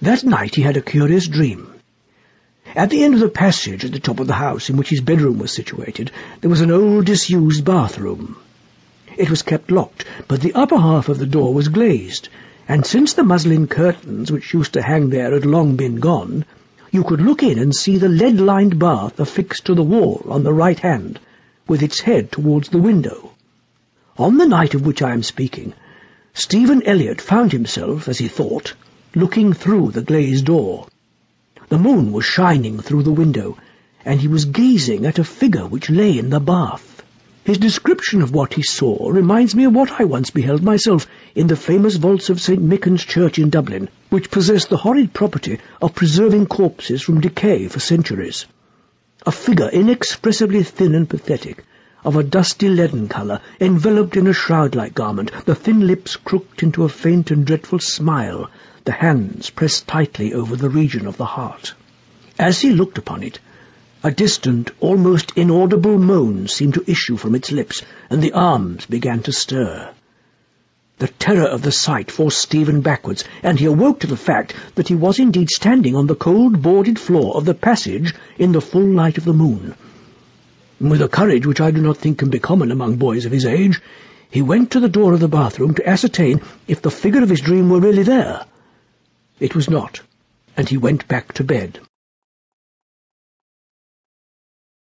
That night he had a curious dream. At the end of the passage at the top of the house in which his bedroom was situated, there was an old disused bathroom. It was kept locked, but the upper half of the door was glazed, and since the muslin curtains which used to hang there had long been gone, you could look in and see the lead-lined bath affixed to the wall on the right hand, with its head towards the window. On the night of which I am speaking, Stephen Elliott found himself, as he thought, looking through the glazed door. The moon was shining through the window, and he was gazing at a figure which lay in the bath. His description of what he saw reminds me of what I once beheld myself in the famous vaults of St. Michan's Church in Dublin, which possess the horrid property of preserving corpses from decay for centuries. A figure inexpressibly thin and pathetic, of a dusty leaden colour, enveloped in a shroud-like garment, the thin lips crooked into a faint and dreadful smile, the hands pressed tightly over the region of the heart. As he looked upon it, a distant, almost inaudible moan seemed to issue from its lips, and the arms began to stir. The terror of the sight forced Stephen backwards, and he awoke to the fact that he was indeed standing on the cold boarded floor of the passage in the full light of the moon. With a courage which I do not think can be common among boys of his age, he went to the door of the bathroom to ascertain if the figure of his dream were really there. It was not, and he went back to bed.